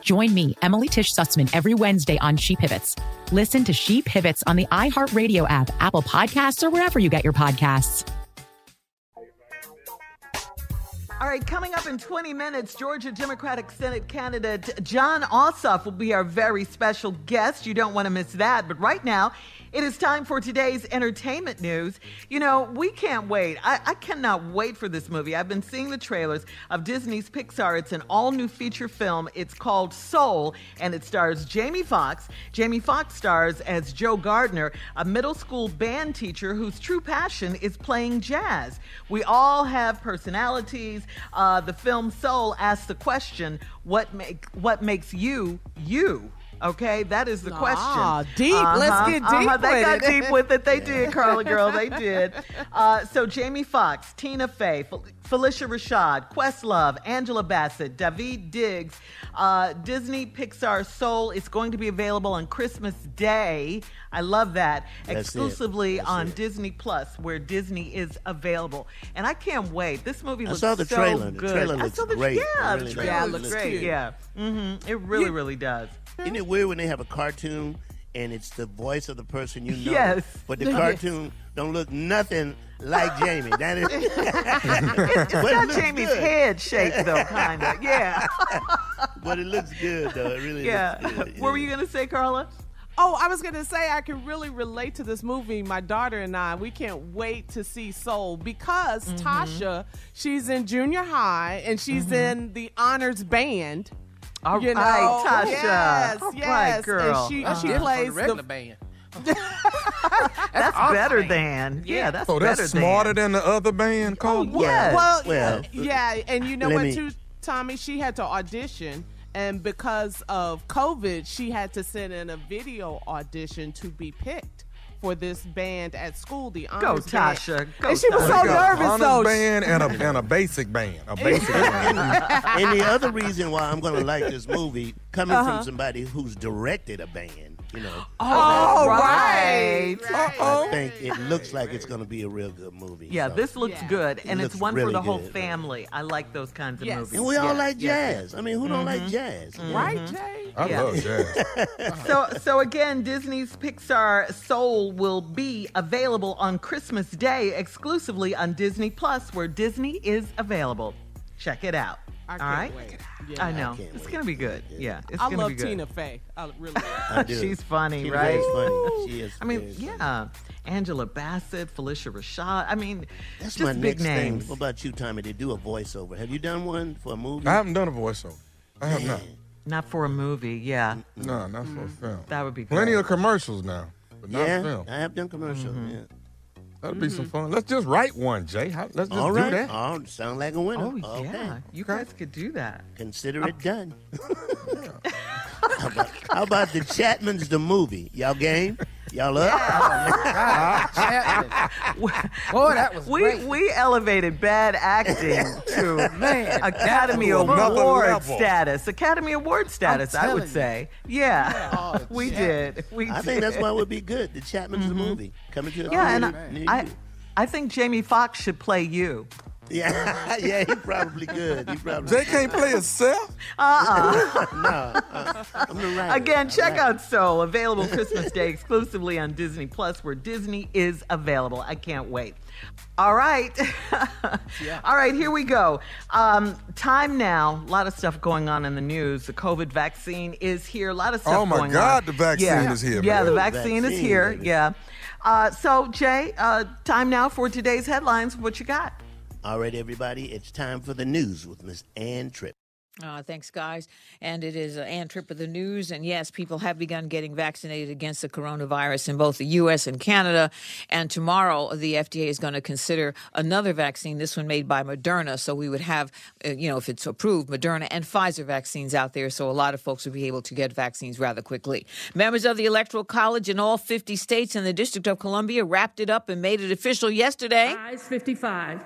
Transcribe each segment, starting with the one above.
Join me, Emily Tish Sussman, every Wednesday on She Pivots. Listen to She Pivots on the iHeartRadio app, Apple Podcasts, or wherever you get your podcasts. All right, coming up in 20 minutes, Georgia Democratic Senate candidate Jon Ossoff will be our very special guest. You don't want to miss that. But right now, it is time for today's entertainment news. You know, we can't wait. I, I cannot wait for this movie. I've been seeing the trailers of Disney's Pixar. It's an all new feature film. It's called Soul, and it stars Jamie Foxx. Jamie Foxx stars as Joe Gardner, a middle school band teacher whose true passion is playing jazz. We all have personalities. Uh, the film Soul asks the question, what, make, what makes you you? Okay, that is the question. Ah, deep. Let's get deep uh-huh. They got it. deep with it. They did, Carla girl. They did. Uh, so Jamie Foxx, Tina Fey, Fel- Phylicia Rashad, Questlove, Angela Bassett, Daveed Diggs, uh, Disney Pixar Soul. It's going to be available on Christmas Day. I love that. That's. Exclusively That's on it. Disney Plus, where Disney is available. And I can't wait. This movie I looks saw the so trailer. The good. trailer I looks saw the, great. Yeah, It the trailer does. looks Looks great. cute. Yeah, hmm it really, really does. Isn't it weird when they have a cartoon and it's the voice of the person you know? Yes. But the Yes. cartoon don't look nothing like Jamie. That is. It's But it got Jamie's good. head shape though, kind of. Yeah. But it looks good though. It really Yeah. looks good. What were you gonna say, Carla? Oh, I was gonna say I can really relate to this movie. My daughter and I, we can't wait to see Soul because Mm-hmm. Tasha, she's in junior high and she's in the honors band. All you know, right, Tasha. Yes, All right, yes. girl. And she Uh-huh. she plays the the band. That's better than. Yeah, that's Oh, better that's smarter than. than the other band called. yes. Well, Well, yeah, and you know what me- too, Tommy? She had to audition, and because of COVID, she had to send in a video audition to be picked for this band at school. The Go, honors band. Tasha. Go, and she was so nervous honors though. band and a and a basic band. A basic band. and the other reason why I'm gonna like this movie, coming Uh-huh. from somebody who's directed a band, you know. Oh, oh right. right. I think it looks like it's going to be a real good movie. Yeah, so. this looks Yeah. good, and It it's looks one for the whole good. family. I like those kinds of Yes. movies. And we all Yes, like yes, jazz. I mean, who don't like mm-hmm. jazz? Mm-hmm. Right, Jay? I Yeah. love jazz. So, so again, Disney's Pixar Soul will be available on Christmas Day exclusively on Disney Plus, where Disney is available. Check it out. I can't right. wait. Yeah. I know can't it's wait. gonna be good. Yeah, it's I gonna love be good. Tina Fey. I really do. I do. She's funny, Tina right? Fey's funny. She is. I mean, very funny. yeah, Angela Bassett, Phylicia Rashad. I mean, That's just my big next names. thing. What about you, Tommy? To do a voiceover. Have you done one for a movie? I haven't done a voiceover. I have not. Not for a movie, yeah. No, not for a film. That would be Plenty great. of commercials now, but not yeah, film. I have done commercials. Mm-hmm. Yeah. That'd be some mm-hmm. fun. Let's just write one, Jay. Let's just All do that. Oh, sound like a winner. Oh Okay. yeah, you guys could do that. Consider it done. how, about, how about the Chatmans the movie? Y'all game? Y'all up? Boy, that was We great. we elevated bad acting to Man, Academy Award level. status. Academy Award status, I would telling you. say. Yeah, Oh, we Chapman. did. We I did. think that's why it would be good. The Chapmans the movie coming to a Yeah, and theater I, I, you. I think Jamie Foxx should play you. Yeah, yeah, he probably good. He probably Jay can't play himself. no. Uh, I'm the. Again, I'm check out Soul, available Christmas Day exclusively on Disney Plus, where Disney is available. I can't wait. All right. All right, here we go. Um, time now. A lot of stuff going on in the news. The COVID vaccine is here. A lot of stuff Oh, my God, on. the vaccine yeah. is here, Yeah, man. the Ooh, vaccine, is here. baby. Yeah. Uh, so, Jay, uh, time now for today's headlines. What you got? All right, everybody, it's time for the news with Miss Ann Tripp. Uh, thanks, guys. And it is uh, Ann Tripp of the News. And yes, people have begun getting vaccinated against the coronavirus in both the U.S. and Canada. And tomorrow, the FDA is going to consider another vaccine, this one made by Moderna. So we would have, uh, you know, if it's approved, Moderna and Pfizer vaccines out there. So a lot of folks will be able to get vaccines rather quickly. Members of the Electoral College in all 50 states and the District of Columbia wrapped it up and made it official yesterday. Ayes 55,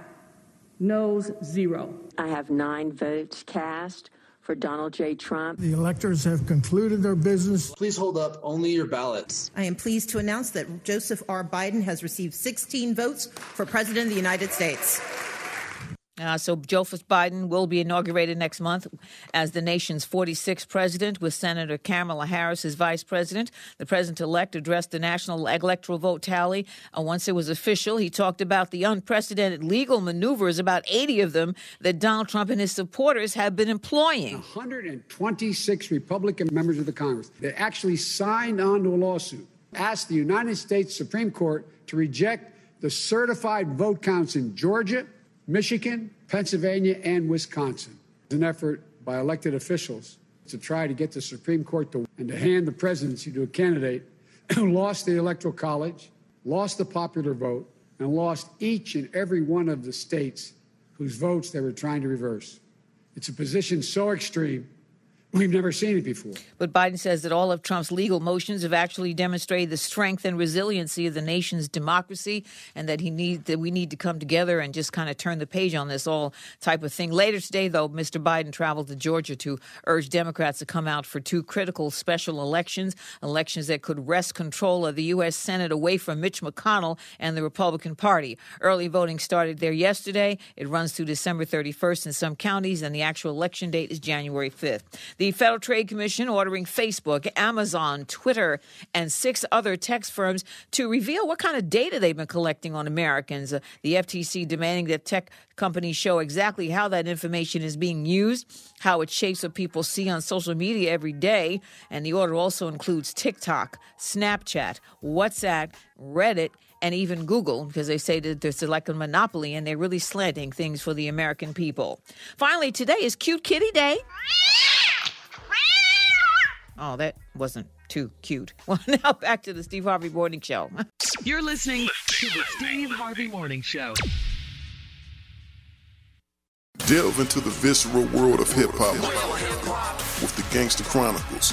noes zero. I have nine votes cast for Donald J. Trump. The electors have concluded their business. Please hold up only your ballots. I am pleased to announce that Joseph R. Biden has received 16 votes for President of the United States. Uh, so Joseph Biden will be inaugurated next month as the nation's 46th president, with Senator Kamala Harris as vice president. The president-elect addressed the national electoral vote tally uh, once it was official. He talked about the unprecedented legal maneuvers, about 80 of them, that Donald Trump and his supporters have been employing. 126 Republican members of the Congress that actually signed on to a lawsuit, asked the United States Supreme Court to reject the certified vote counts in Georgia, Michigan, Pennsylvania, and Wisconsin. It's an effort by elected officials to try to get the Supreme Court to and to hand the presidency to a candidate who lost the Electoral College, lost the popular vote, and lost each and every one of the states whose votes they were trying to reverse. It's a position so extreme, we've never seen it before. But Biden says that all of Trump's legal motions have actually demonstrated the strength and resiliency of the nation's democracy, and that he need that we need to come together and just kind of turn the page on this all type of thing. Later today, though, Mr. Biden traveled to Georgia to urge Democrats to come out for two critical special elections, elections that could wrest control of the U.S. Senate away from Mitch McConnell and the Republican Party. Early voting started there yesterday. It runs through December 31st in some counties, and the actual election date is January 5th. The Federal Trade Commission ordering Facebook, Amazon, Twitter, and six other tech firms to reveal what kind of data they've been collecting on Americans. Uh, the FTC demanding that tech companies show exactly how that information is being used, how it shapes what people see on social media every day. And the order also includes TikTok, Snapchat, WhatsApp, Reddit, and even Google, because they say that there's like a monopoly and they're really slanting things for the American people. Finally, today is Cute Kitty Day. Oh, that wasn't too cute. Well, now back to the Steve Harvey Morning Show. You're listening to the Steve Harvey Morning Show. Delve into the visceral world of hip hop with the Gangster Chronicles,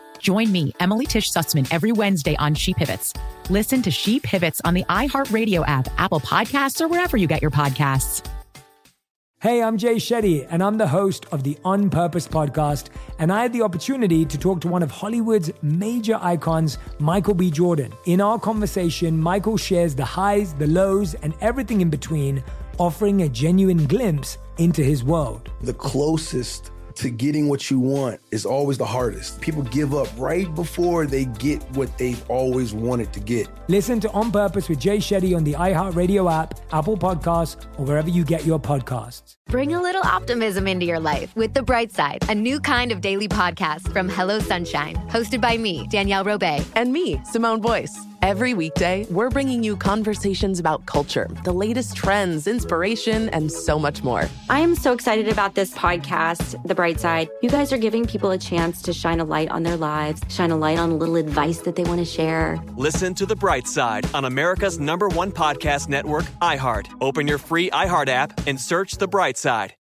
Join me, Emily Tish Sussman, every Wednesday on She Pivots. Listen to She Pivots on the iHeartRadio app, Apple Podcasts, or wherever you get your podcasts. Hey, I'm Jay Shetty, and I'm the host of the On Purpose podcast. And I had the opportunity to talk to one of Hollywood's major icons, Michael B. Jordan. In our conversation, Michael shares the highs, the lows, and everything in between, offering a genuine glimpse into his world. The closest to getting what you want is always the hardest. People give up right before they get what they've always wanted to get. Listen to On Purpose with Jay Shetty on the iHeartRadio app, Apple Podcasts, or wherever you get your podcasts. Bring a little optimism into your life with The Bright Side, a new kind of daily podcast from Hello Sunshine, hosted by me, Danielle Robay, and me, Simone Boyce. Every weekday, we're bringing you conversations about culture, the latest trends, inspiration, and so much more. I am so excited about this podcast, The Bright Side. You guys are giving people a chance to shine a light on their lives, shine a light on a little advice that they want to share. Listen to The Bright Side on America's number one podcast network, iHeart. Open your free iHeart app and search The Bright Side.